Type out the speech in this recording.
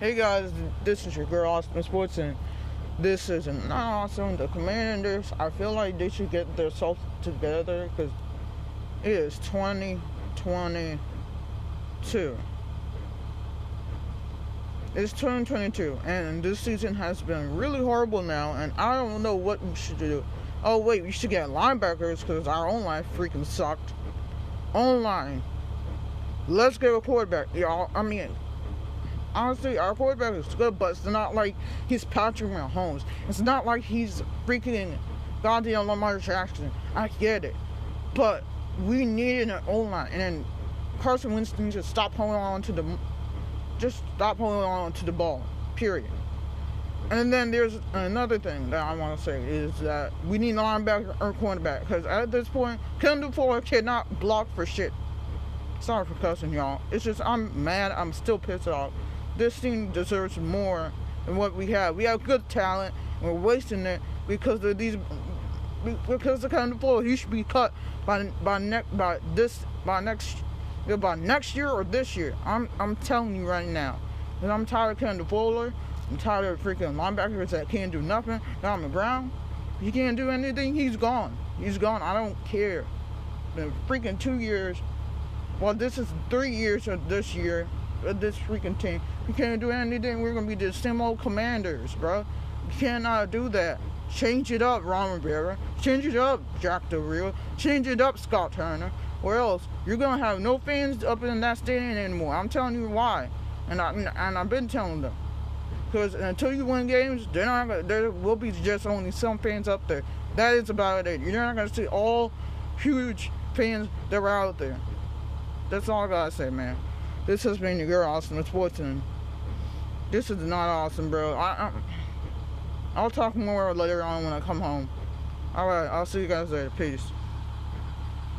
Hey guys, this is your girl Austin Sports, and this is not awesome. The Commanders, I feel like they should get themselves together because it is 2022. It's 2022, and this season has been really horrible now, and I don't know what we should do. Oh, wait, we should get linebackers because our own line freaking sucked. Online. Let's get a quarterback, y'all. I mean, honestly, our quarterback is good, but it's not like he's Patrick Mahomes. It's not like he's freaking goddamn Lamar Jackson. I get it, but we needed an O line, and then Carson Winston just stop holding on to the, just stop holding on to the ball. Period. And then there's another thing that I want to say is that we need an linebacker or cornerback because at this point, Kendall Fuller cannot block for shit. Sorry for cussing, y'all. It's just I'm mad. I'm still pissed off this team deserves more than what we have. We have good talent, and we're wasting it because of these. Because of kind of floor, he should be cut by by next by this by next by next year or this year. I'm I'm telling you right now, and I'm tired of Kendall Fuller. I'm tired of freaking linebackers that can't do nothing. Down the ground, he can't do anything. He's gone. He's gone. I don't care. Been freaking two years. Well, this is three years of this year of this freaking team. We can't do anything. We're gonna be the same old commanders, bro. You cannot do that. Change it up, Ron Rivera. Change it up, Jack Del. Change it up, Scott Turner. Or else you're gonna have no fans up in that stadium anymore. I'm telling you why, and I and I've been telling them. Because until you win games, they're not there will be just only some fans up there. That is about it. You're not gonna see all huge fans that are out there. That's all I gotta say, man. This has been your Sports, and this is not awesome, bro. I, I, will talk more later on when I come home. All right, I'll see you guys later. Peace.